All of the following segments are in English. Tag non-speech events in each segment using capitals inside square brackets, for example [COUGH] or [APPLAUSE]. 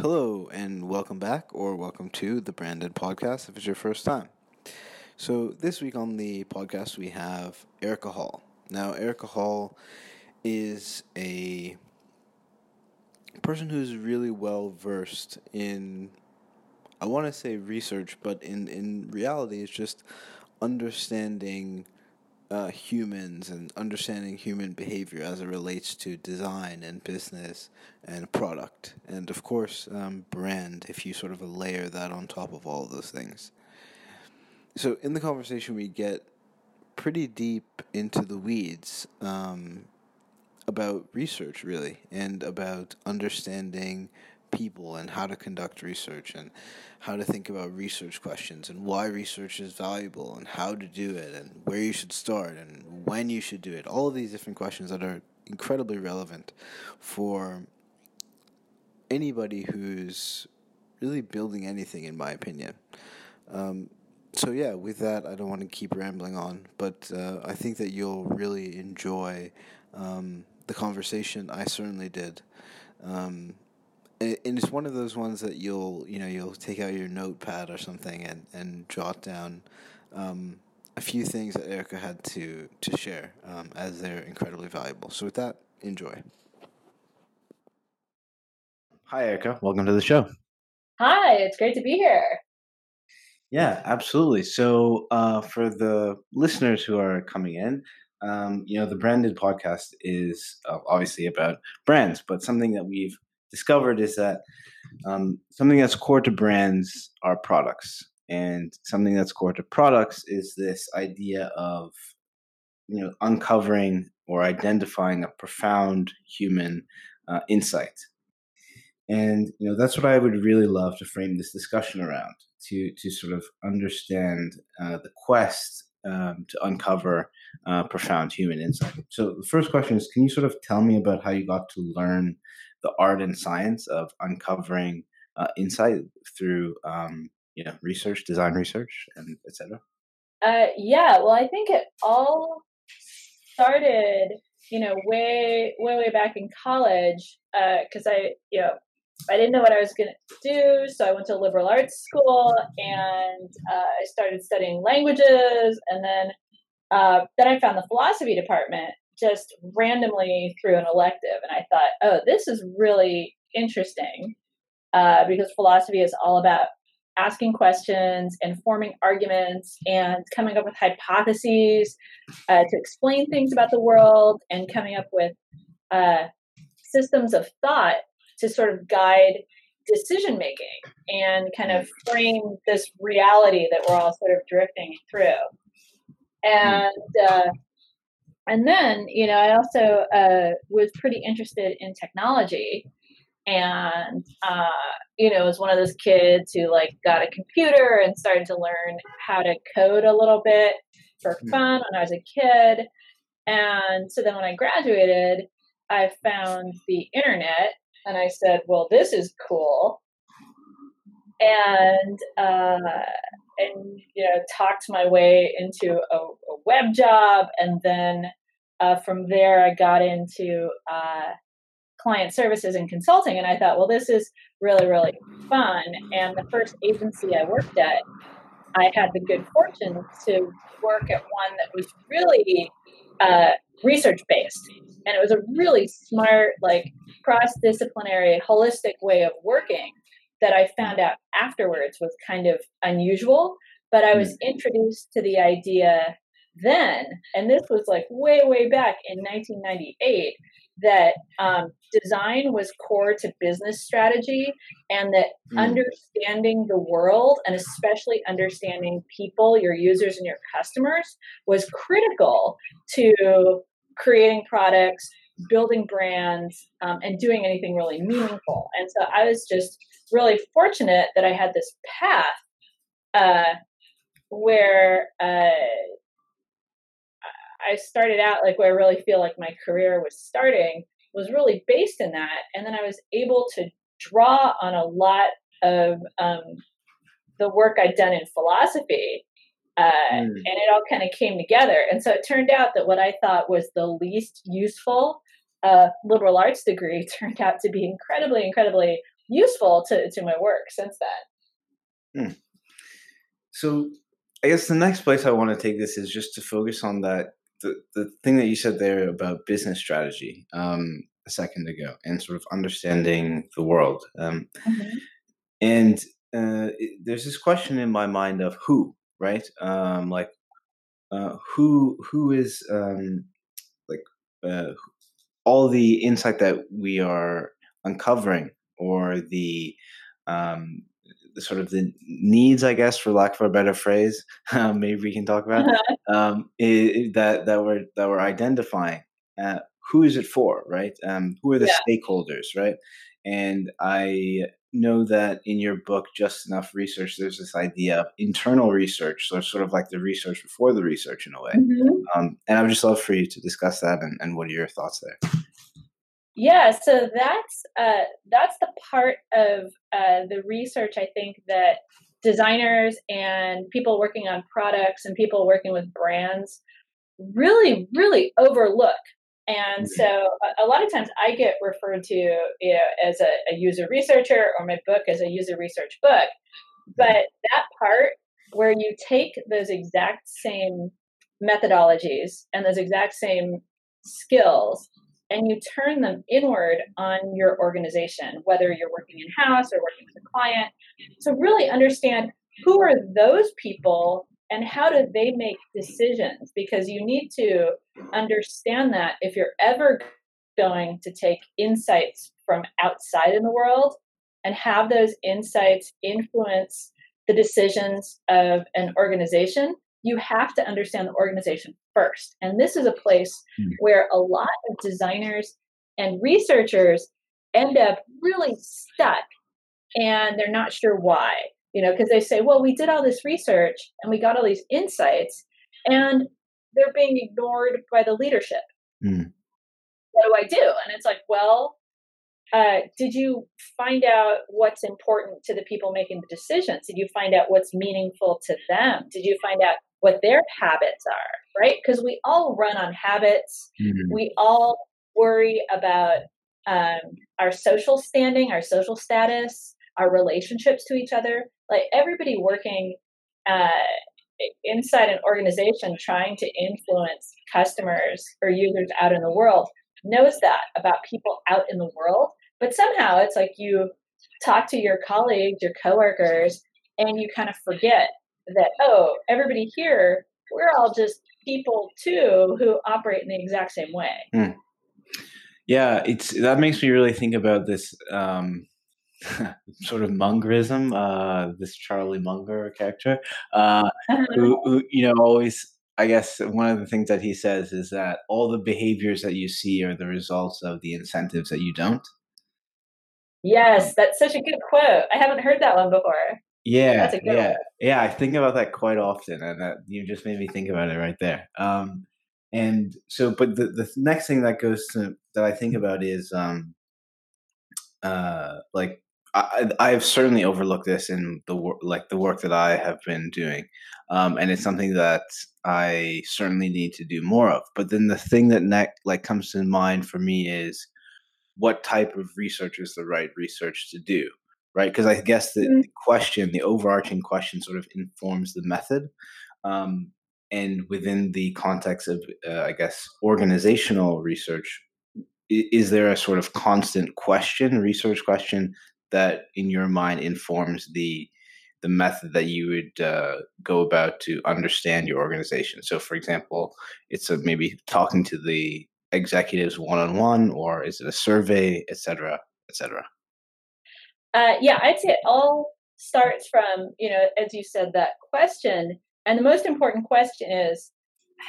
Hello, and welcome back, or welcome to the Branded Podcast if it's your first time. So, this week on the podcast, we have Erika Hall. Now, Erika Hall is a person who's really well versed in, I want to say research, but in, in reality, it's just understanding uh, humans and understanding human behavior as it relates to design and business and product. And of course, um, brand, if you sort of layer that on top of all of those things. So, in the conversation, we get pretty deep into the weeds um, about research, really, and about understanding people and how to conduct research and how to think about research questions and why research is valuable and how to do it and where you should start and when you should do it. All of these different questions that are incredibly relevant for anybody who's really building anything, in my opinion. Um, so yeah, with that, I don't want to keep rambling on, but uh, I think that you'll really enjoy um, the conversation. I certainly did. Um, and it's one of those ones that you'll you know you'll take out your notepad or something and and jot down um, a few things that Erika had to to share um, as they're incredibly valuable. So with that, enjoy. Hi, Erika. Welcome to the show. Hi, it's great to be here. Yeah, absolutely. So, uh, for the listeners who are coming in, um, you know, the branded podcast is uh, obviously about brands, but something that we've discovered is that um, something that's core to brands are products, and something that's core to products is this idea of you know uncovering or identifying a profound human uh, insight. And you know that's what I would really love to frame this discussion around to to sort of understand uh, the quest um, to uncover uh, profound human insight. So the first question is, can you sort of tell me about how you got to learn the art and science of uncovering uh, insight through um, you know research, design research, and etc. Uh, yeah, well, I think it all started, you know, way way way back in college because uh, I, you know, I didn't know what I was going to do, so I went to a liberal arts school and uh, I started studying languages, and then uh, then I found the philosophy department, just randomly through an elective. And I thought, oh, this is really interesting uh, because philosophy is all about asking questions, and forming arguments, and coming up with hypotheses uh, to explain things about the world and coming up with uh, systems of thought to sort of guide decision making and kind of frame this reality that we're all sort of drifting through. And uh, and then you know i also uh, was pretty interested in technology. And uh, you know was one of those kids who like got a computer and started to learn how to code a little bit for hmm. fun when i was a kid. And so then when i graduated i found the internet and i said well this is cool. And uh, and you know talked my way into a, a web job and then uh, from there, I got into uh, client services and consulting, and I thought, well, this is really, really fun. And the first agency I worked at, I had the good fortune to work at one that was really uh, research based. And it was a really smart, like cross disciplinary, holistic way of working that I found out afterwards was kind of unusual. But I was hmm. introduced to the idea then, and this was like way, way back in 1998, that um, design was core to business strategy and that mm. understanding the world and especially understanding people, your users, and your customers was critical to creating products, building brands, um, and doing anything really meaningful. And so I was just really fortunate that I had this path uh, where uh, I started out like where I really feel like my career was starting was really based in that. And then I was able to draw on a lot of um, the work I'd done in philosophy. Uh, mm. And it all kind of came together. And so it turned out that what I thought was the least useful uh, liberal arts degree [LAUGHS] turned out to be incredibly, incredibly useful to, to my work since then. Hmm. So I guess the next place I want to take this is just to focus on that the, the thing that you said there about business strategy um, a second ago and sort of understanding the world. Um, mm-hmm. And uh, it, there's this question in my mind of who, right? Um, like uh, who who is um, like uh, all the insight that we are uncovering or the um, the sort of the needs, I guess, for lack of a better phrase, um, [LAUGHS] maybe we can talk about [LAUGHS] um, that that we're that we're identifying. Uh, who is it for, right? Um, who are the yeah. stakeholders, right? And I know that in your book, Just Enough Research, there's this idea of internal research, so sort of like the research before the research in a way. Mm-hmm. Um, and I would just love for you to discuss that and, and what are your thoughts there? Yeah, so that's uh, that's the part of uh, the research I think that designers and people working on products and people working with brands really, really overlook and mm-hmm. so a, a, lot of times I get referred to you know, as a, a user researcher or my book as a user research book. But that part where you take those exact same methodologies and those exact same skills and you turn them inward on your organization, whether you're working in house or working with a client, So, really understand who are those people and how do they make decisions? Because you need to understand that if you're ever going to take insights from outside in the world and have those insights influence the decisions of an organization you have to understand the organization first and this is a place mm. where a lot of designers and researchers end up really stuck and they're not sure why you know, because they say, well, we did all this research and we got all these insights, and they're being ignored by the leadership. Mm. What do I do? And it's like, well, uh, did you find out what's important to the people making the decisions? Did you find out what's meaningful to them? Did you find out what their habits are? Right? Because we all run on habits. Mm-hmm. We all worry about um, our social standing, our social status, our relationships to each other like everybody working uh, inside an organization trying to influence customers or users out in the world knows that about people out in the world but somehow it's like you talk to your colleagues your coworkers and you kind of forget that oh everybody here we're all just people too who operate in the exact same way mm. yeah it's that makes me really think about this um [LAUGHS] sort of Mungerism, uh, this Charlie Munger character, uh, who, who, you know, always, I guess one of the things that he says is that all the behaviors that you see are the results of the incentives that you don't. Yes, that's such a good quote. I haven't heard that one before. Yeah, yeah, one. yeah. I think about that quite often, and that you just made me think about it right there. Um, and so, but the the next thing that goes to that I think about is um, uh, like I, I've certainly overlooked this in the work, like the work that I have been doing, um, and it's something that I certainly need to do more of. But then the thing that ne- like comes to mind for me is what type of research is the right research to do, right? Because I guess the, mm-hmm. the, question, the overarching question, sort of informs the method. Um, and within the context of, uh, I guess, organizational research, is there a sort of constant question, research question that in your mind informs the the method that you would uh, go about to understand your organization. So, for example, it's a, maybe talking to the executives one on one, or is it a survey, et cetera, et cetera? Uh, yeah, I'd say it all starts from you know, as you said, that question, and the most important question is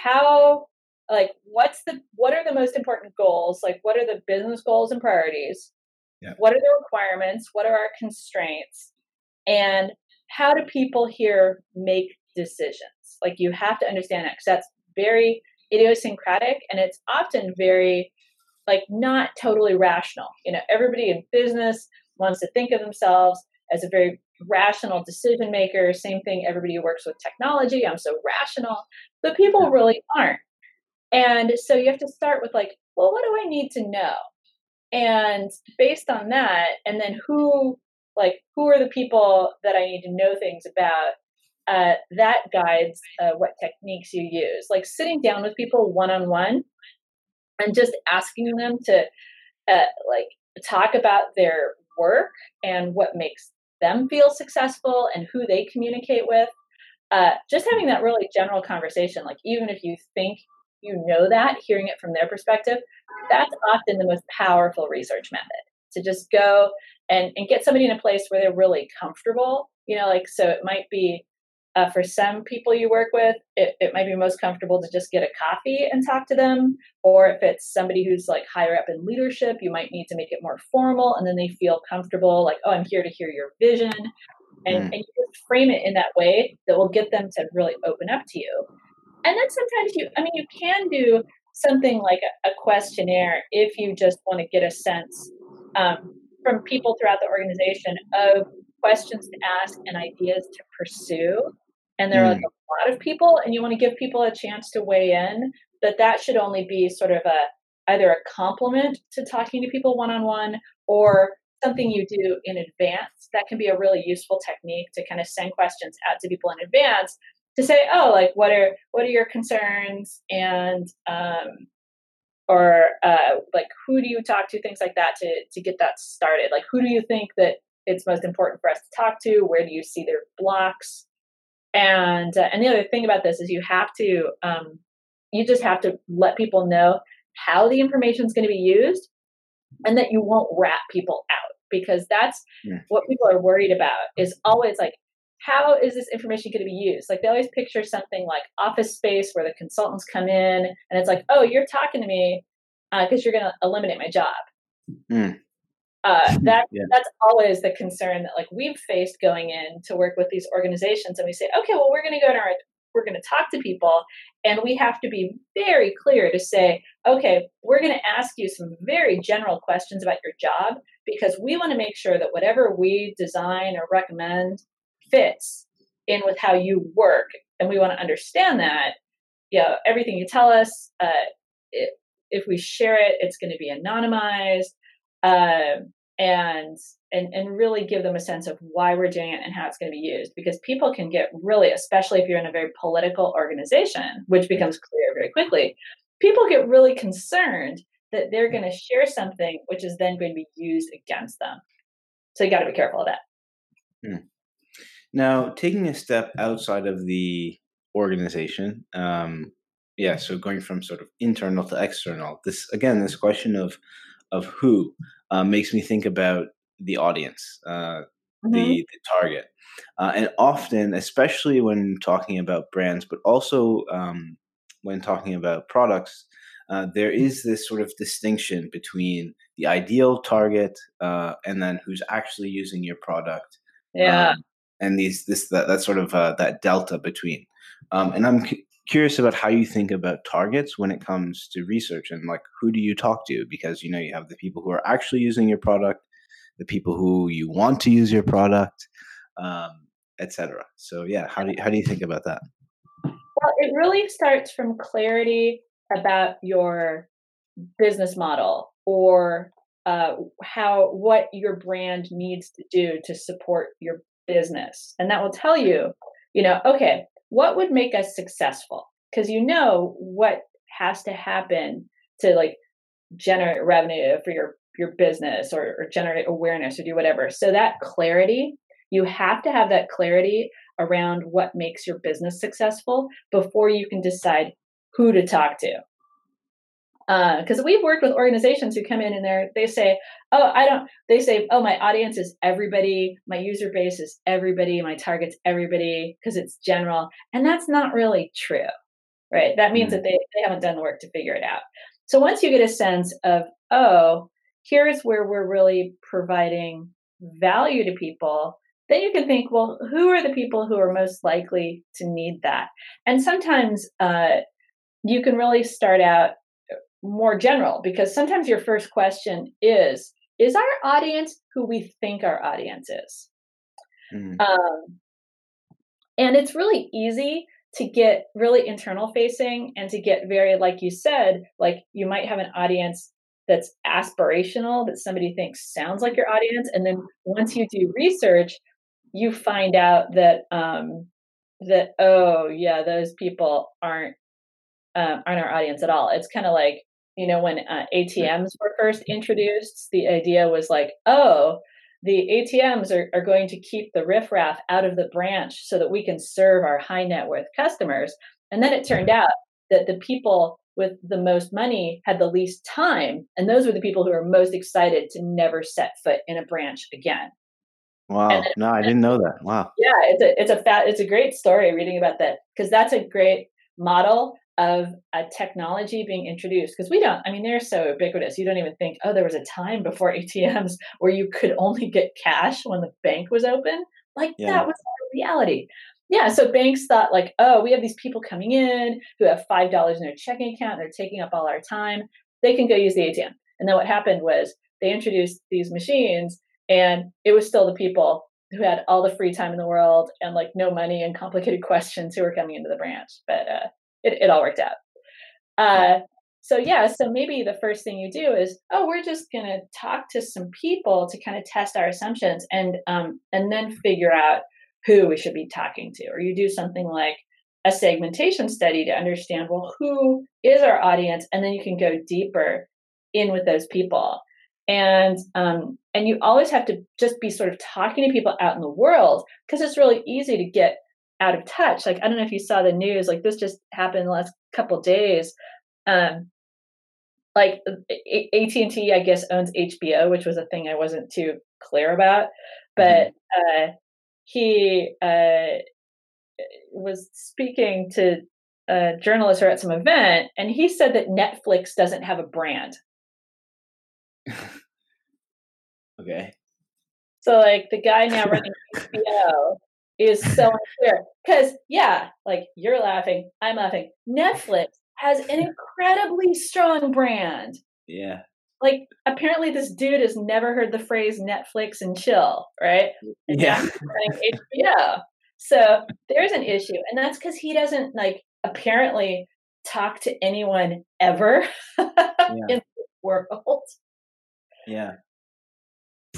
how like what's the what are the most important goals like what are the business goals and priorities yeah. What are the requirements? What are our constraints? And how do people here make decisions? Like you have to understand that because that's very idiosyncratic and it's often very like not totally rational. You know, everybody in business wants to think of themselves as a very rational decision maker. Same thing, everybody who works with technology, I'm so rational, but people really aren't. And so you have to start with like, well, what do I need to know? and based on that, and then who like who are the people that I need to know things about. Uh, that guides uh, what techniques you use. Like sitting down with people one on one and just asking them to uh, like talk about their work and what makes them feel successful and who they communicate with. Uh, just having that really general conversation, like even if you think you know that, hearing it from their perspective, that's often the most powerful research method to just go and, and get somebody in a place where they're really comfortable. You know, like, so it might be uh, for some people you work with, it, it might be most comfortable to just get a coffee and talk to them. Or if it's somebody who's like higher up in leadership, you might need to make it more formal and then they feel comfortable, like, oh, I'm here to hear your vision. And, mm. and you just frame it in that way that will get them to really open up to you. And then sometimes you, I mean, you can do something like a, a questionnaire if you just want to get a sense um, from people throughout the organization of questions to ask and ideas to pursue. And there mm. are like a lot of people and you want to give people a chance to weigh in that that should only be sort of a either a compliment to talking to people one on one or something you do in advance. That can be a really useful technique to kind of send questions out to people in advance to say oh like what are what are your concerns? And um or uh, like who do you talk to? Things like that to to get that started. Like who do you think that it's most important for us to talk to where do you see their blocks and uh, and the other thing about this is you have to um, you just have to let people know how the information is going to be used and that you won't rat people out because that's yeah. what people are worried about is always like how is this information going to be used like they always picture something like office space where the consultants come in and it's like oh you're talking to me because uh, you're going to eliminate my job mm. Uh, [LAUGHS] that yeah. that's always the concern that like we've faced going in to work with these organizations, and we say, okay, well, we're going to go to our we're going to talk to people, and we have to be very clear to say, okay, we're going to ask you some very general questions about your job because we want to make sure that whatever we design or recommend fits in with how you work, and we want to understand that. You know, everything you tell us, uh, it, if we share it, it's going to be anonymized um, and and and really give them a sense of why we're doing it and how it's going to be used because people can get really especially if you're in a very political organization which becomes clear very quickly people get really concerned that they're going to share something which is then going to be used against them. So you got to be careful of that. Hmm. now taking a step outside of the organization um, yeah so going from sort of internal to external this again this question of of who uh, makes me think about the audience, uh, mm-hmm. the, the, target. Uh, and often, especially when talking about brands, but also um, when talking about products, uh, there is this sort of distinction between the ideal target uh, and then who's actually using your product. Yeah. Um, and these this that, that sort of uh, that delta between. Um, and I'm curious about how you think about targets when it comes to research and like who do you talk to? Because you know you have the people who are actually using your product the people who you want to use your product um, etc so yeah how do you, how do you think about that? Well it really starts from clarity about your business model or uh, how what your brand needs to do to support your business. And that will tell you you know okay what would make us successful? Because you know what has to happen to like generate revenue for your your business or, or generate awareness or do whatever. So that clarity you have to have that clarity around what makes your business successful before you can decide who to talk to because uh, we've worked with organizations who come in and they they say, oh, I don't. They say, oh, my audience is everybody, my user base is everybody, my target's everybody because it's general, and that's not really true, right? That means mm-hmm. that they they haven't done the work to figure it out. So once you get a sense of, oh, here's where we're really providing value to people, then you can think, well, who are the people who are most likely to need that? And sometimes uh, you can really start out more general because sometimes your first question is is our audience who we think our audience is mm. um, and it's really easy to get really internal facing and to get very like you said like you might have an audience that's aspirational that somebody thinks sounds like your audience and then once you do research you find out that um that oh yeah those people aren't uh, aren't our audience at all it's kind of like you know when uh, atms were first introduced the idea was like oh the atms are, are going to keep the riffraff out of the branch so that we can serve our high net worth customers. And then it turned out that the people with the most money had the least time and those were the people who were most excited to never set foot in a branch again. Wow. then, no i didn't know that. Wow. Yeah it's a it's a fat it's a great story reading about that because that's a great model of a technology being introduced because we don't i mean they're so ubiquitous you don't even think oh there was a time before [LAUGHS] atms where you could only get cash when the bank was open like yeah. that was reality yeah, so banks thought like, oh, we have these people coming in who have five dollars in their checking account. They're taking up all our time. They can go use the ATM. And then what happened was they introduced these machines, and it was still the people who had all the free time in the world and like no money and complicated [LAUGHS] questions who were coming into the branch. But uh, it it all worked out. Uh, so yeah, so maybe the first thing you do is, oh, we're just gonna talk to some people to kind of test our assumptions and um, and then figure out who we should be talking to. Or you do something like a segmentation study to understand, well, who is our audience? And then you can go deeper in with those people. And um, and you always have to just be sort of talking to people out in the world because it's really easy to get out of touch. Like I don't know if you saw the news, like this just happened the last couple days. Um, like AT and T, I guess owns HBO, which was a thing I wasn't too clear about. But mm-hmm. uh, he uh, was speaking to a journalist or at some event, and he said that Netflix doesn't have a brand. [LAUGHS] okay. So, like, the guy now running HBO is so unclear. Because, yeah, like, you're laughing, I'm laughing. Netflix has an incredibly strong brand. Yeah like apparently this dude has never heard the phrase Netflix and chill, right? And yeah. HBO. So there's an issue. And that's because he doesn't like apparently talk to anyone ever [LAUGHS] yeah. in the world. Yeah.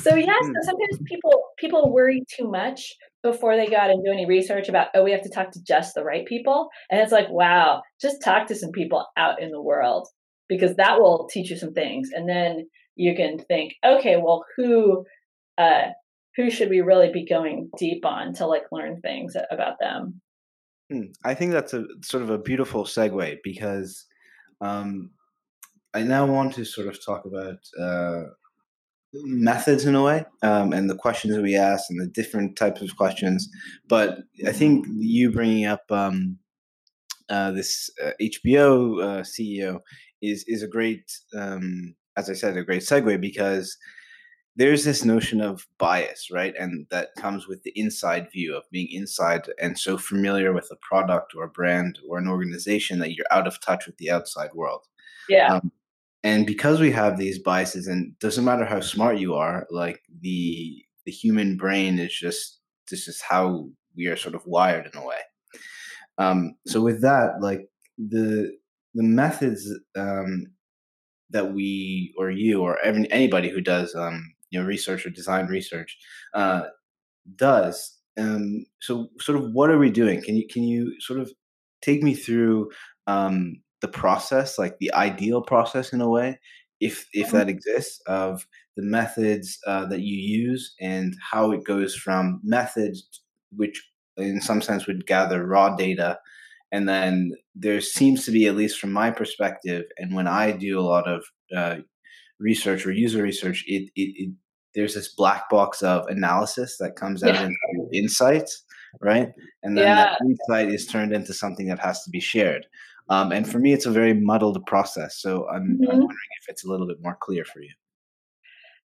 So yeah, so hmm. sometimes people people worry too much before they go out and do any research about oh we have to talk to just the right people and it's like wow just talk to some people out in the world because that will teach you some things and then you can think okay well who uh who should we really be going deep on to like learn things about them hmm. i think that's a sort of a beautiful segue because um i now want to sort of talk about uh methods in a way um, and the questions that we ask and the different types of questions but i think you bringing up um, uh, this uh, hbo uh, ceo is is a great, um, as I said, a great segue because there's this notion of bias, right? And that comes with the inside view of being inside and so familiar with a product or a brand or an organization that you're out of touch with the outside world. Yeah. And because we have these biases, and doesn't matter how smart you are, like the the human brain is just this is how we are sort of wired in a way. Um, so with that, like the the methods um, that we or you or every, anybody who does um, you know research or design research uh, does. Um, so, sort of, what are we doing? Can you can you sort of take me through um, the process, like the ideal process in a way, if if mm-hmm. that exists, of the methods uh, that you use and how it goes from methods, which in some sense would gather raw data and then there seems to be at least from my perspective and when i do a lot of uh, research or user research it, it, it, there's this black box of analysis that comes out yeah. into insights right and then yeah. that insight is turned into something that has to be shared um, and for me it's a very muddled process so I'm, mm-hmm. I'm, wondering if it's a little bit more clear for you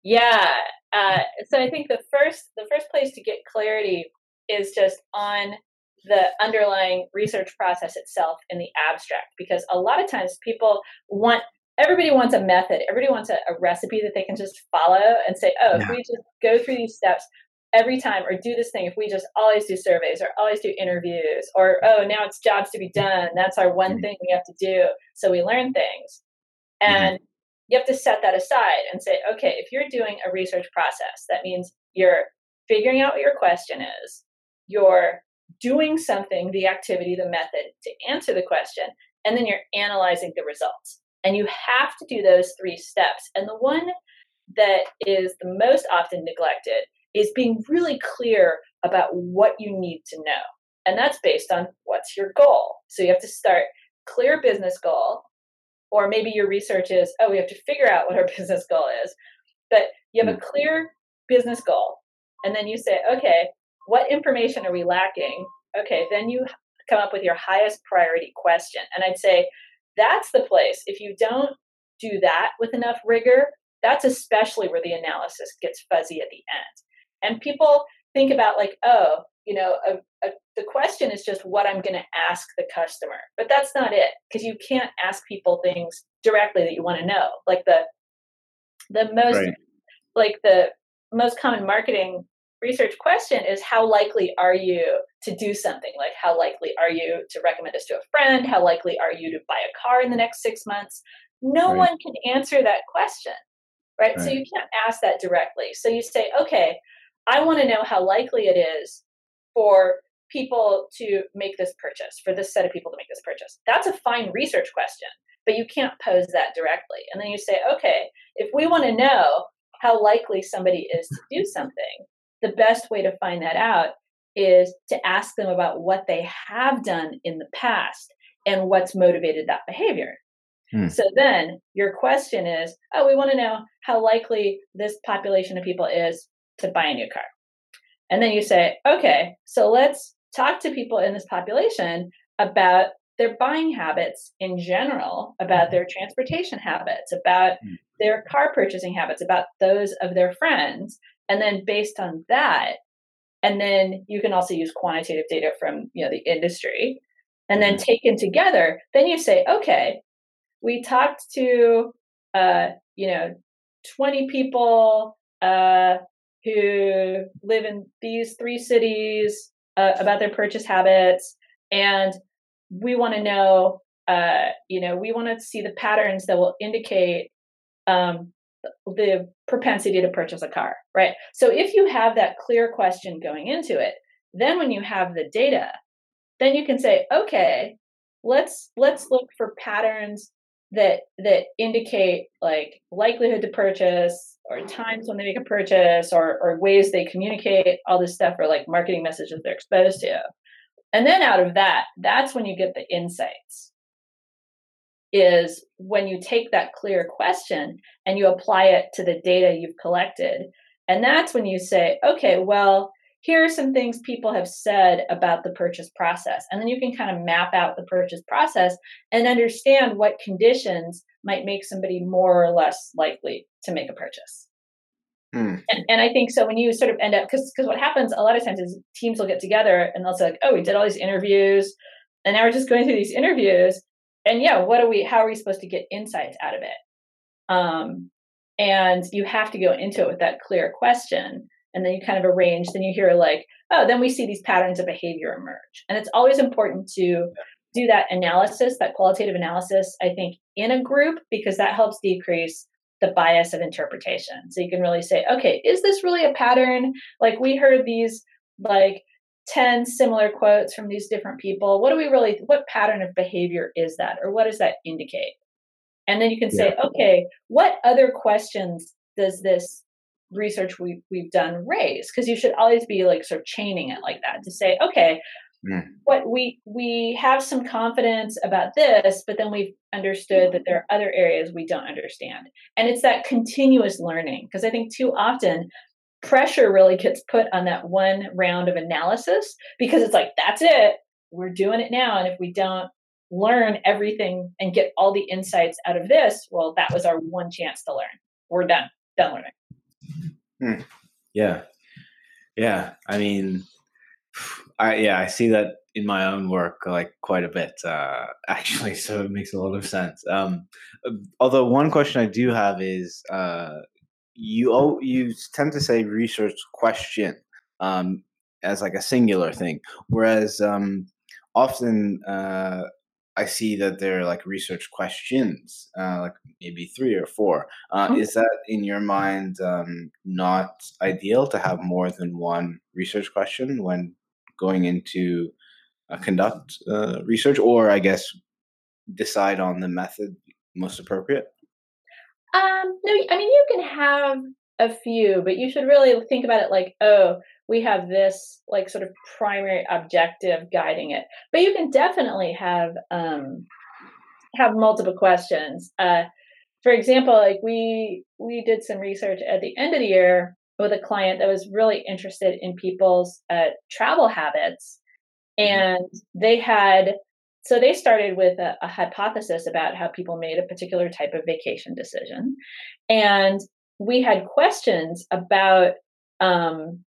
yeah uh, so i think the first the first place to get clarity is just on the underlying research process itself in the abstract because a lot of times people want everybody wants a method everybody wants a, a recipe that they can just follow and say oh yeah. if we just go through these steps every time or do this thing if we just always do surveys or always do interviews or oh now it's jobs to be done that's our one mm-hmm. thing we have to do so we learn things mm-hmm. and mm-hmm. you have to set that aside and say, okay, if you're doing a research process, that means you're figuring out what your question is, you're doing something, the activity, the method to answer the question, and then you're analyzing the results. And you have to do those three steps. And the one that is the most often neglected is being really clear about what you need to know. And that's based on what's your goal. So you have to start clear business goal, or maybe your research is, oh, we have to figure out what our [LAUGHS] business goal is. But you have a hmm. clear business goal. And then you say, okay, what information are we lacking? Okay, then you come up with your highest priority question. And I'd say that's the place. If you don't do that with enough rigor, that's especially where the analysis gets fuzzy at the end. And people think about, like, oh, you know, a, a, the question is just what I'm going to ask the customer. But that's not it because you can't ask people things directly that you want to know. Like the the most right. like the most common marketing research question is how likely are you to do something? Like how likely are you to recommend this to a friend? How likely are you to buy a car in the next 6 months? No right. one can answer that question. Right? right? So you can't ask that directly. So you say, "Okay, I want to know how likely it is for people to make this purchase, for this set of people to make this purchase. That's a fine research question, but you can't pose that directly. And then you say, okay, if we want to know how likely somebody is to do something, the best way to find that out is to ask them about what they have done in the past and what's motivated that behavior. Hmm. So then your question is, oh, we want to know how likely this population of people is to buy a new car. And then you say, okay, so let's talk to people in this population about their buying habits in general, about their transportation habits, about mm. their car purchasing habits, about those of their friends. And then based on that, and then you can also use quantitative data from you know the industry and then mm-hmm. taken together then you say okay we talked to uh, you know 20 people uh, who live in these three cities uh, about their purchase habits. And we want to know uh, you know we want to see the patterns that will indicate um, the propensity to purchase a car right? So if you have that clear question going into it then when you have the data then you can say okay let's let's look for patterns that that indicate like likelihood to purchase or mm. times when they make a purchase or or ways they communicate all this stuff or like marketing messages they're exposed to. And then out of that that's when you get the insights. Is when you take that clear question and you apply it to the data you've collected. And that's when you say okay well here are some things people have said about the purchase process. And then you can kind of map out the purchase process and understand what conditions might make somebody more or less likely to make a purchase. Mm. And, and, I think so when you sort of end up, because because what happens a lot of times is teams will get together and they'll say, like, oh, we did all these interviews and now we're just going through these interviews. And yeah, what are we, how are we supposed to get insights out of it? Um, and you have to go into it with that clear question and then you kind of arrange then you hear like oh then we see these patterns of behavior emerge. And it's always important to do that analysis that qualitative analysis i think in a group because that helps decrease the bias of interpretation. So you can really say okay is this really a pattern? Like we heard these like 10 similar quotes from these different people. What do we really what pattern of behavior is that or what does that indicate? And then you can say yeah. okay what other questions does this research we, we've done raise because you should always be like sort of chaining it like that to say okay mm. what we we have some confidence about this but then we've understood that there are other areas we don't understand. And it's that continuous learning because i think too often pressure really gets put on that one round of analysis because it's like that's it. We're doing it now. And if we don't learn everything and get all the insights out of this well that was our one chance to learn. We're done. Done learning Hmm. Yeah, yeah. I mean, I yeah, I see that in my own work like quite a bit uh, [LAUGHS] actually. So it makes a lot of sense. Um, although one question I do have is, uh, you oh, you tend to say research question um, as like a singular thing, whereas um, often uh, I see that there are like research questions, uh, like maybe three or four. Uh, mm-hmm. Is that in your mind um, not ideal to have more than one research question when going into uh, conduct uh, research, or I guess decide on the method most appropriate? Um, no, I mean you can have a few, but you should really think about it like, oh, we have this like sort of primary objective guiding it. But you can definitely have um, have multiple questions. Uh, for example, like we we did some research at the end of the year with a client that was really interested in people's uh, travel habits, mm-hmm. and they had so they started with a, a, hypothesis about how people made a particular type of vacation decision, and we had questions about um,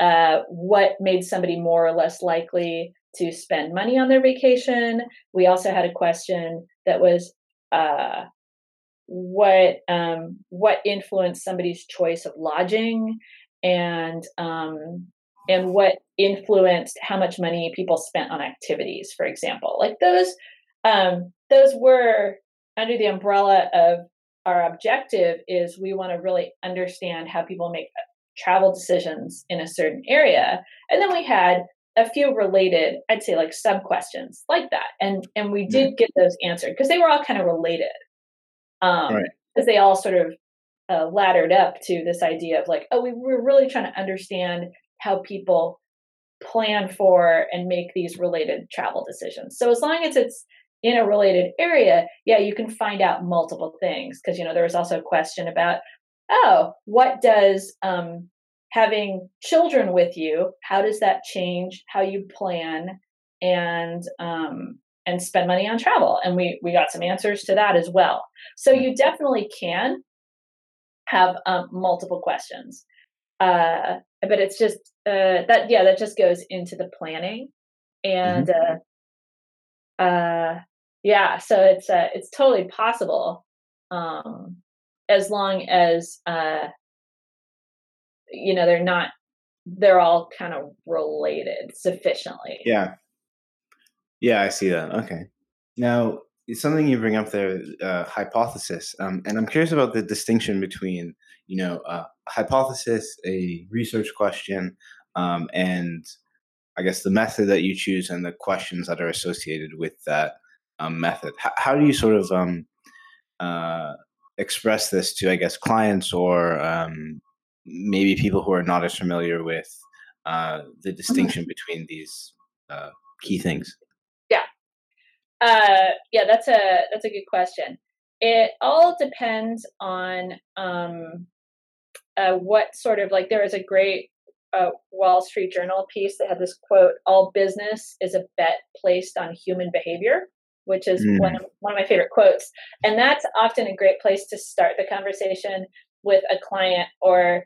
uh, what made somebody more or less likely to spend money on their vacation. We also had a question that was uh, what um, what influenced somebody's choice of lodging, and um, and what influenced how much money people spent on activities, for example. Like those um, those were under the umbrella of our objective is we want to really understand how people make travel decisions in a certain area. And then we had a few related, I'd say like sub questions like that. And and we did get those answered because they were all kind of related. Um right. because they all sort of uh, laddered up to this idea of like, oh, we were really trying to understand how people plan for and make these related travel decisions. So as long as it's in a related area, yeah, you can find out multiple things. Because you know, there was also a question about oh, what does um, having children with you, how does that change how you plan and um, and spend money on travel? And we we got some answers to that as well. So you definitely can have um, multiple questions, uh, but it's just uh, that yeah that just goes into the planning and. Mm-hmm. Uh, uh yeah so it's uh it's totally possible um as long as uh you know they're not they're all kind of related sufficiently. Yeah. Yeah i see that okay. Now something you bring up there uh, hypothesis um, and i'm curious about the distinction between you know a hypothesis a research question um, and i guess the method that you choose and the questions that are associated with that um, method. How, how, do you sort of um, uh, express this to, I guess, clients or um, maybe people who are not as familiar with uh, the mm-hmm. distinction between these uh, key things? Yeah, uh, yeah, that's a that's a good question. It all depends on um, uh, what sort of like there is a great uh, Wall Street Journal piece that had this quote: "All business is a bet placed on human behavior." Which is mm. one, of, one of my favorite quotes. And that's often a great place to start the conversation with a client or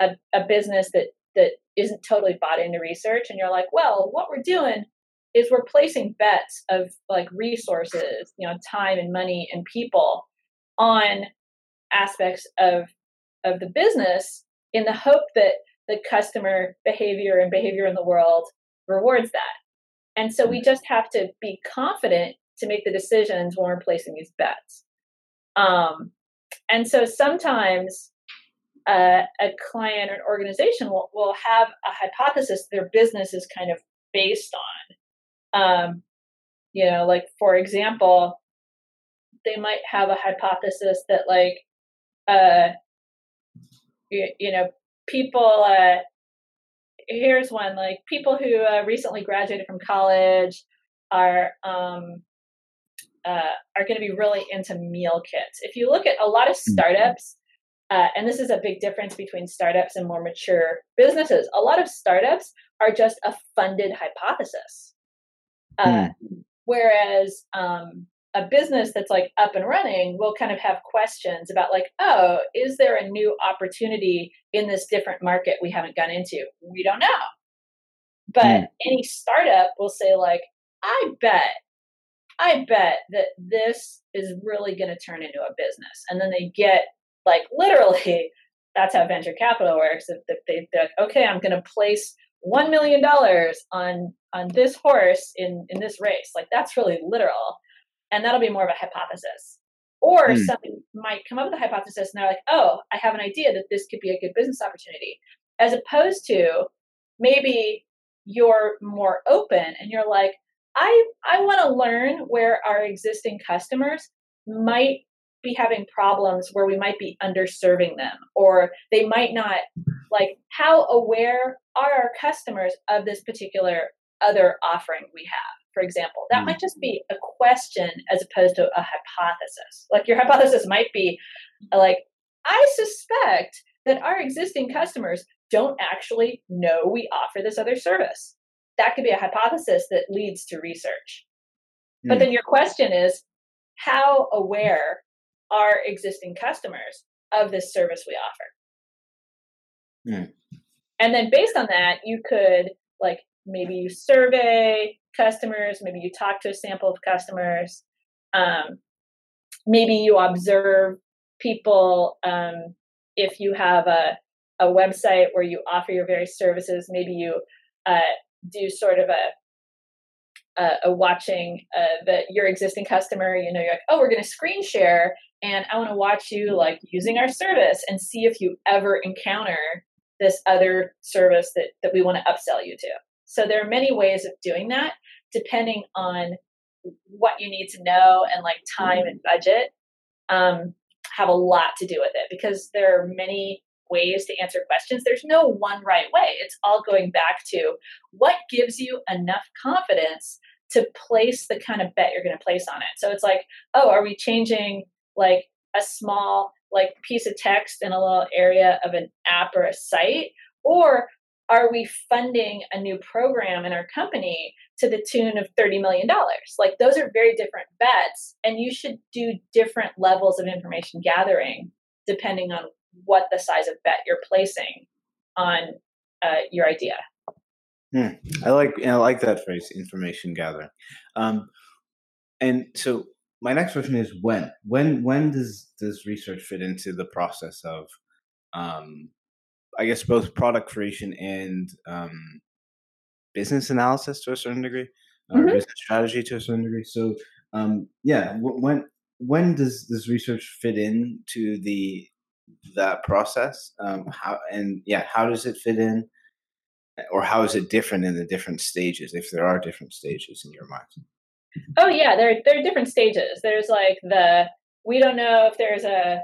a, a business that, that isn't totally bought into research. And you're like, well, what we're doing is we're placing bets of like resources, you know, time and money and people on aspects of of the business in the hope that the customer behavior and behavior in the world rewards that. And so we mm. just have to be confident to make the decisions when we're placing these bets. Um, and so sometimes uh, a client or an organization will, will have a hypothesis their business is kind of based on. Um, you know, like for example, they might have a hypothesis that like, uh, you, you know, people, uh, here's one like people who uh, recently graduated from college are um, uh, are going to be really into meal kits. If you look at a lot of mm-hmm. startups, uh, and this is a big difference between startups and more mature businesses, a lot of startups are just a funded hypothesis. Uh, mm. Whereas um, a business that's like up and running will kind of have questions about, like, oh, is there a new opportunity in this different market we haven't gone into? We don't know. But mm. any startup will say, like, I bet I bet that this is really going to turn into a business. And then they get like literally, [LAUGHS] that's how venture capital works. If they, they, okay, I'm going to place $1 million on on this horse in in this race like that's really literal and that'll be more of a hypothesis or mm. somebody might come up with a hypothesis and they're like oh i have an idea that this could be a good business opportunity as opposed to maybe you're more open and you're like i i want to learn where our existing customers might be having problems where we might be underserving them or they might not like how aware are our customers of this particular other offering we have? For example that might just be a question as opposed to a hypothesis. Like your hypothesis might be like i suspect that our existing customers don't actually know we offer this other service that could be a hypothesis that leads to research mm-hmm. but mm. then your question is how aware are existing customers of this service we offer. Mm. And then based on that, you could like maybe you survey customers, maybe you talk to a sample of customers, um, maybe you observe people. Um, if you have a, a website where you offer your various services, maybe you uh, do sort of a uh, a watching uh, that your existing customer, you know, you're like, oh, we're going to screen share and I want to watch you like using our service and see if you ever encounter this other service that, that we want to upsell you to. So there are many ways of doing that depending on what you need to know and like time and budget um, have a lot to do with it because there are many ways to answer questions. There's no one right way. It's all going back to what gives you enough confidence to place the kind of bet you're going to place on it. So it's like, oh, are we changing like a small like piece of text in a little area of an app or a site or are we funding a new program in our company to the tune of $30 million like those are very different bets and you should do different levels of information gathering depending on what the size of bet you're placing on uh, your idea hmm. i like i like that phrase information gathering um, and so my next question is when when when does does research fit into the process of um i guess both product creation and um business analysis to a certain degree or mm-hmm. business strategy to a certain degree so um yeah when when does this research fit into the that process um how and yeah how does it fit in or how is it different in the different stages if there are different stages in your mind Oh yeah, there there are different stages. There's like the we don't know if there's a,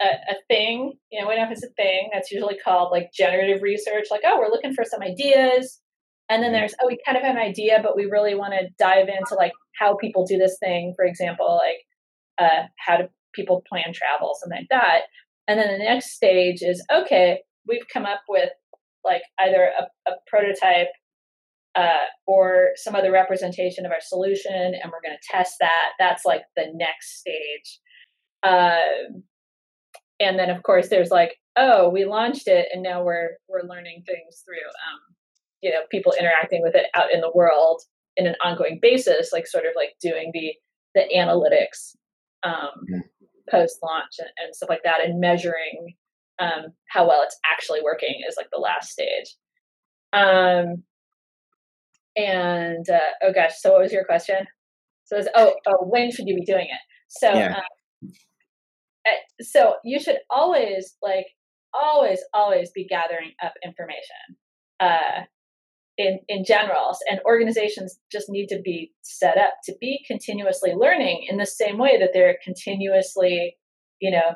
a a, thing, you know, we don't know if it's a thing. That's usually called like generative research. Like, oh, we're looking for some ideas. And then mm-hmm. there's, oh, we kind of have an idea, but we really want to dive into like how people do this thing. For example, like uh, how do people plan travel, something like that. And then the next stage is, okay, we've come up with like either a, a prototype uh, or some other representation of our solution, and we're going to test that. That's like the next stage. Uh, and then, of course, there's like, oh, we launched it, and now we're we're learning things through, um, you know, people interacting with it out in the world in an ongoing basis, like sort of like doing the the analytics um, mm-hmm. Post launch and, and, stuff like that, and measuring um, how well it's actually working is like the last stage. Um, and uh, oh gosh, so what was your question? So it's oh, oh when should you be doing it? So yeah. um, so you should always like always always be gathering up information uh, in in general, and organizations just need to be set up to be continuously learning in the same way that they're continuously, you know,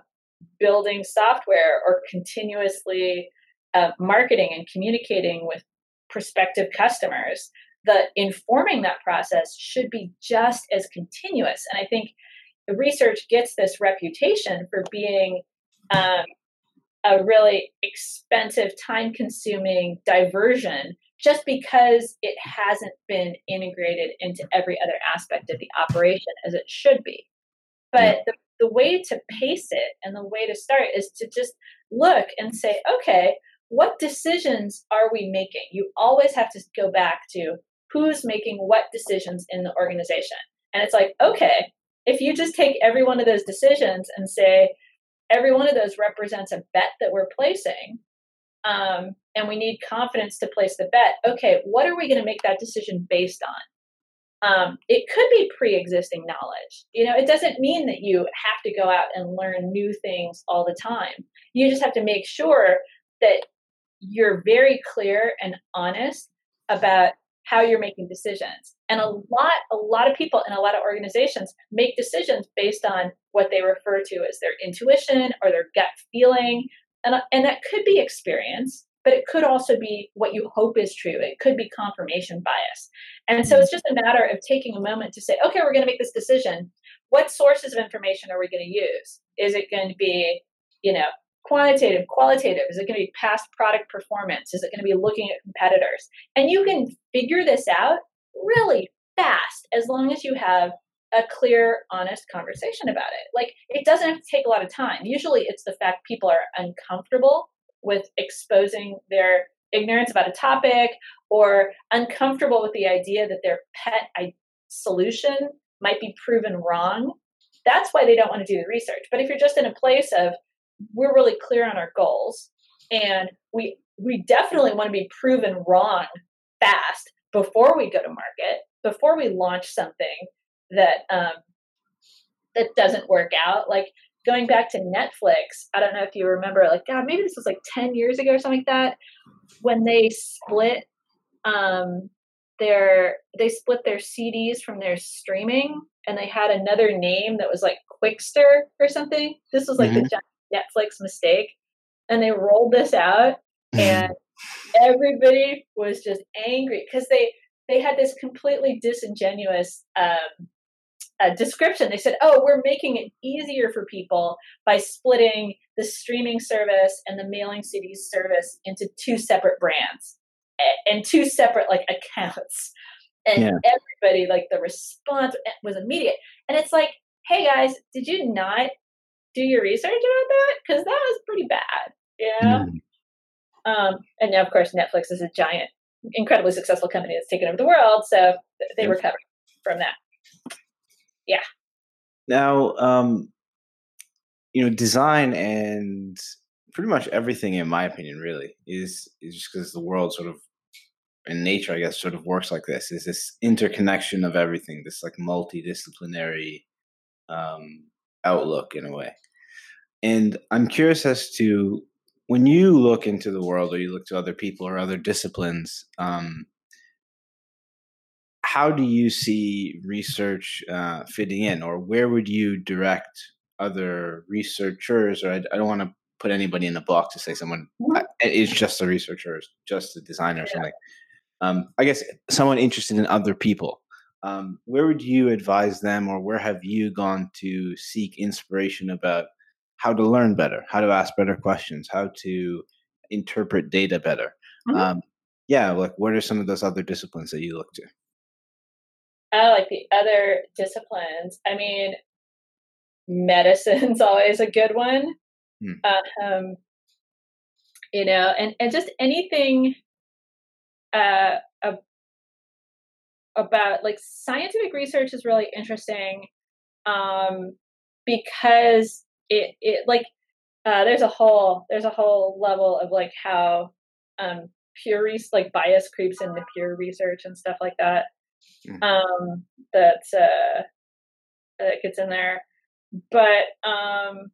building software or continuously uh, marketing and communicating with prospective customers the informing that process should be just as continuous. And I think the research gets this reputation for being um, a really expensive, time consuming diversion just because it hasn't been integrated into every other aspect of the operation as it should be. But the, the way to pace it and the way to start is to just look and say, okay, what decisions are we making? You always have to go back to who's making what decisions in the organization. And it's like, okay, if you just take every one of those decisions and say, every one of those represents a bet that we're placing, um, and we need confidence to place the bet. Okay, what are we going to make that decision based on? Um, it could be pre-existing knowledge. You know, it doesn't mean that you have to go out and learn new things all the time. You just have to make sure that you're very clear and honest about how you're making decisions. And a lot, a lot of people in a lot of organizations make decisions based on what they refer to as their intuition or their gut feeling. And, and that could be experience, but it could also be what you hope is true. It could be confirmation bias. And so mm-hmm. it's just a matter of taking a moment to say, okay, we're going to make this decision. What sources of information are we going to use? Is it going to be, you know, quantitative, qualitative? Is it going to be past product performance? Is it going to be looking at competitors? And you can figure this out really fast as long as you have a clear, honest conversation about it. Like it doesn't have to take a lot of time. Usually it's the fact people are uncomfortable with exposing their ignorance about a topic or uncomfortable with the idea that their pet solution might be proven wrong. That's why they don't want to do the research. But if you're just in a place of we're really clear on our goals and we we definitely want to be proven wrong fast before we go to market, before we launch something that um, that doesn't work out. Like going back to Netflix, I don't know if you remember, like God, maybe this was like ten years ago or something like that, when they split um, their they split their CDs from their streaming, and they had another name that was like Qwikster or something. This was like mm-hmm. the Netflix mistake, and they rolled this out, and [LAUGHS] everybody was just angry because they they had this completely disingenuous um, uh, description. They said, "Oh, we're making it easier for people by splitting the streaming service and the mailing CDs service into two separate brands and two separate like accounts." And yeah. everybody, like the response was immediate, and it's like, "Hey guys, did you not do your research about that because that was pretty bad. Yeah. Mm. Um, and now, of course, Netflix is a giant, incredibly successful company that's taken over the world, so they yep. recovered from that. Yeah. Now, um, you know, design and pretty much everything, in my opinion, really is is just because the world sort of in nature, I guess, sort of works like this. Is this interconnection of everything, this like multidisciplinary um, outlook in a way. And I'm curious as to when you look into the world or you look to other people or other disciplines, um, how do you see research uh, fitting in, or where would you direct other researchers? Or I, I don't want to put anybody in a box to say someone is just a researcher, or just a designer, or something. Um, I guess someone interested in other people um, where would you advise them or where have you gone to seek inspiration about how to learn better how to ask better questions how to interpret data better mm-hmm. um, yeah like what are some of those other disciplines that you look to oh like the other disciplines i mean medicine's [LAUGHS] always a good one hmm. um, you know and, and just anything uh, about like scientific research is really interesting um, because it it like uh, there's a whole there's a whole level of like how um, peer re- like bias creeps into pure research and stuff like that. Mm-hmm. Um, that uh, that gets in there, but um,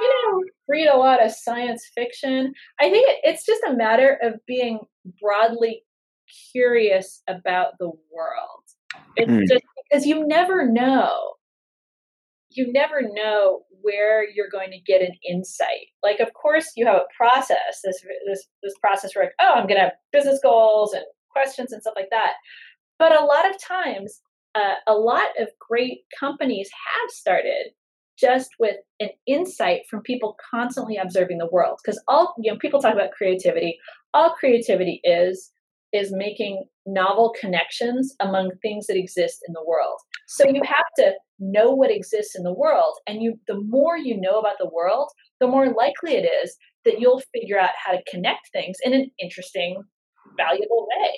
you know, read a lot of science fiction. I think it, it's just a matter of being broadly curious about the world. It's mm. just because you never know. You never know where you're going to get an insight. Like, of course, you have a process. This this this process where, like, oh, I'm going to have business goals and questions and stuff like that. But a lot of times, uh, a lot of great companies have started just with an insight from people constantly observing the world. Because all you know, people talk about creativity. All creativity is is making novel connections among things that exist in the world. So you have to know what exists in the world and you the more you know about the world, the more likely it is that you'll figure out how to connect things in an interesting, valuable way.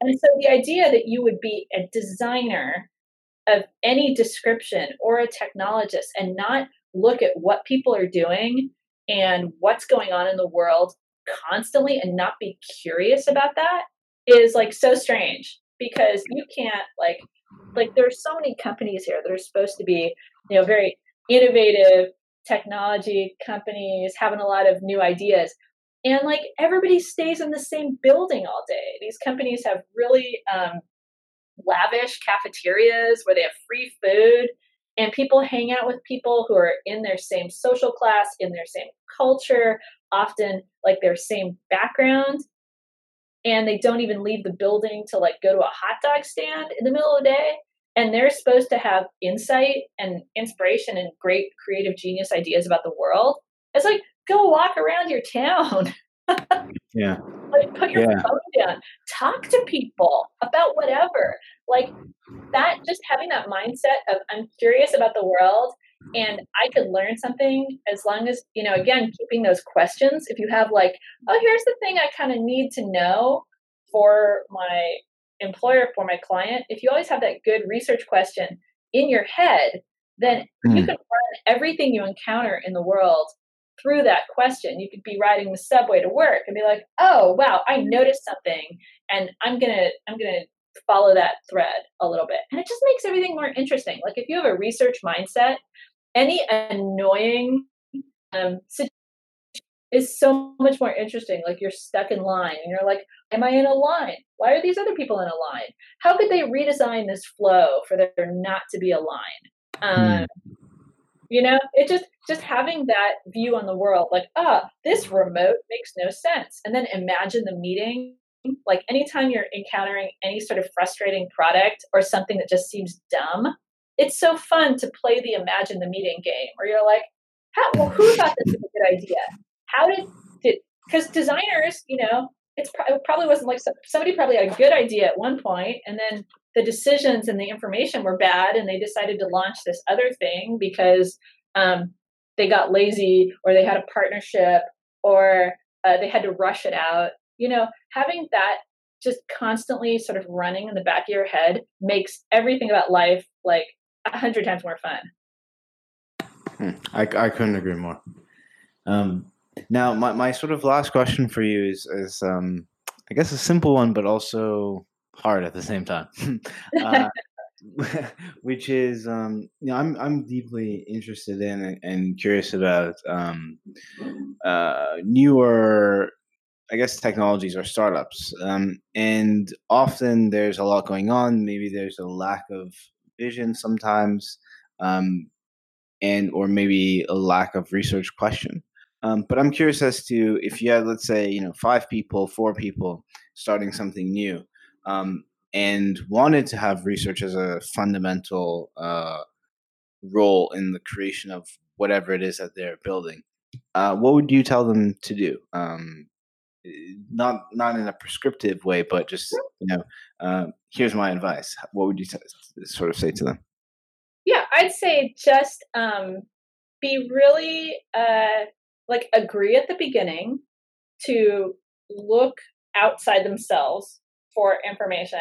And so the idea that you would be a designer of any description or a technologist and not look at what people are doing and what's going on in the world constantly and not be curious about that is like so strange because you can't like like there's so many companies here that are supposed to be you know very innovative technology companies having a lot of new ideas and like everybody stays in the same building all day. These companies have really um, lavish cafeterias where they have free food and people hang out with people who are in their same social class in their same culture often like their same background and they don't even leave the building to like go to a hot dog stand in the middle of the day. And they're supposed to have insight and inspiration and great creative genius ideas about the world. It's like go walk around your town [LAUGHS] yeah like put your yeah. phone down talk to people about whatever like that just having that mindset of i'm curious about the world and i could learn something as long as you know again keeping those questions if you have like oh here's the thing i kind of need to know for my employer for my client if you always have that good research question in your head then mm. you hmm. can run everything you encounter in the world through that question. You could be riding the subway to work and be like, "Oh, wow, I noticed something, and I'm gonna I'm gonna follow that thread a little bit." And it just makes everything more interesting. Like if you have a research mindset, any annoying um, situation is so much more interesting. Like you're stuck in line, and you're like, "Am I in a line? Why are these other people in a line? How could they redesign this flow for there not to be a line?" Um, hmm you know it just just having that view on the world like ah this remote makes no sense. And then imagine the meeting like anytime you're encountering any sort of frustrating product or something that just seems dumb it's so fun to play the imagine the meeting game where you're like how, well, who thought this was a good idea? How did because designers you know it's it probably wasn't like somebody probably had a good idea at one point and then the decisions and the information were bad and they decided to launch this other thing because um, they got lazy or they had a partnership or uh, they had to rush it out. You know having that just constantly sort of running in the back of your head makes everything about life like a hundred times more fun. Hmm. I, I couldn't agree more. Um, now my, my sort of last question for you is, is um, i guess a simple one but also hard at the same time. [LAUGHS] uh, [LAUGHS] [LAUGHS] which is, um, you know, I'm I'm deeply interested in and curious about um, uh, newer, I guess, technologies or startups. Um, and often there's a lot going on. Maybe there's a lack of vision sometimes, um, and or maybe a lack of research question. Um, but I'm curious as to if you had, let's say, you know, five people, four people starting something new um, and wanted to have research as a fundamental uh, role in the creation of whatever it is that they're building, uh, what would you tell them to do? Um, not not in a prescriptive way, but just you know, uh, here's my advice. What would you t- sort of say to them? Yeah, I'd say just um, be really uh, like agree at the beginning to look outside themselves for information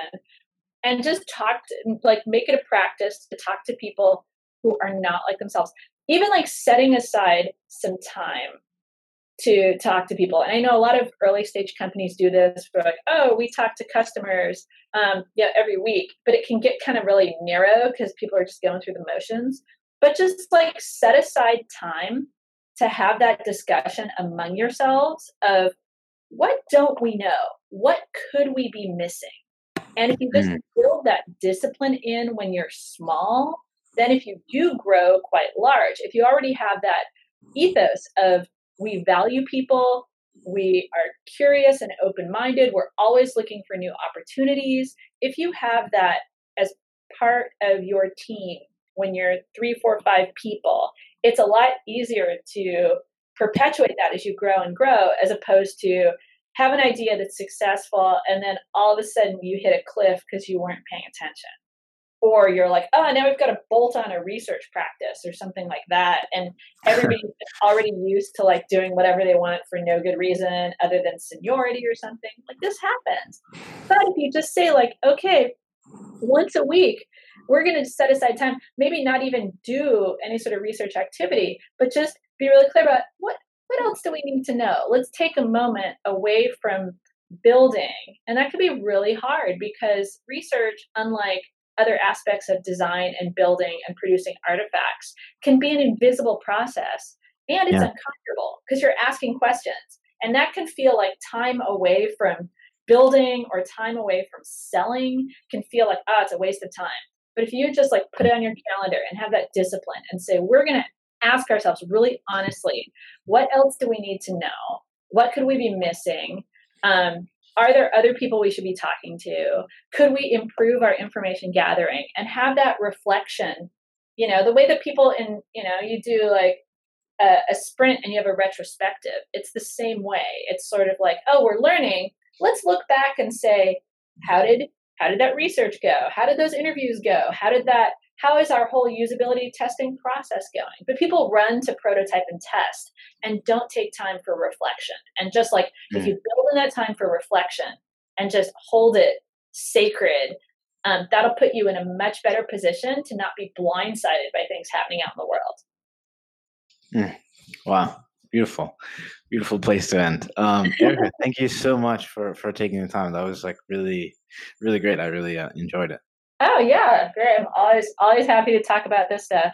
and just talk to, like make it a practice to talk to people who are not like themselves. Even like setting aside some time to talk to people. And i know a lot of early stage companies do this for like oh we talk to customers um, yeah every week but it can get kind of really narrow because people are just going through the motions. But just like set aside time to have that discussion among yourselves of what don't we know what could we be missing? And if you just mm. build that discipline in when you're small, then if you do grow quite large, if you already have that ethos of we value people, we are curious and open minded, we're always looking for new opportunities. If you have that as part of your team when you're three, four, five people, it's a lot easier to perpetuate that as you grow and grow as opposed to have an idea that's successful and then all of a sudden you hit a cliff because you weren't paying attention. Or you're like oh now we've got to bolt on a research practice or something like that and [LAUGHS] everybody's already used to like doing whatever they want for no good reason other than seniority or something like this happens. But if you just say like okay once a week we're going to set aside time maybe not even do any sort of research activity but just be really clear about what what else do we need to know? Let's take a moment away from building. And that can be really hard because research, unlike other aspects of design and building and producing artifacts, can be an invisible process. And it's yeah. uncomfortable because you're asking questions. And that can feel like time away from building or time away from selling can feel like, oh, it's a waste of time. But if you just like put it on your calendar and have that discipline and say, we're going to ask ourselves really honestly, what else do we need to know? What could we be missing? Um, are there other people we should be talking to? Could we improve our information gathering and have that reflection? You know, the way that people in, you know, you do like a, a sprint and you have a retrospective, it's the same way. It's sort of like, oh, we're learning. Let's look back and say, how did how did that research go? How did those interviews go? How did that how is our whole usability testing process going? But people run to prototype and test and don't take time for reflection. And just like mm. if you build in that time for reflection and just hold it sacred, um, that'll put you in a much better position to not be blindsided by things happening out in the world. Mm. Wow. Beautiful, beautiful place to end. Um, [LAUGHS] Erika, thank you so much for for taking the time. That was like really, really great. I really uh, enjoyed it. Oh yeah, great. I'm always always happy to talk about this stuff.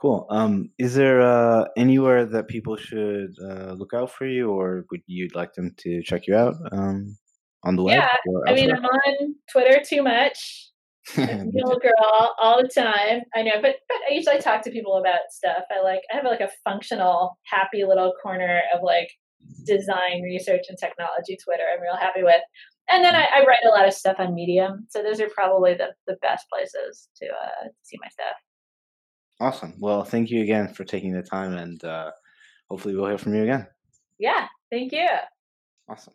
Cool. Um, is there uh, anywhere that people should uh, look out for you, or would you like them to check you out um, on the web? Yeah, I mean, I'm on Twitter too much. [LAUGHS] little girl all the time. I know, but but I usually talk to people about stuff. I like I have like a functional, happy little corner of like design, research, and technology Twitter. I'm real happy with. And then I, I, write a lot of stuff on Medium, so those are probably the, the best places to uh, see my stuff. Awesome. Well, thank you again for taking the time, and uh, hopefully we'll hear from you again. Yeah, thank you. Awesome.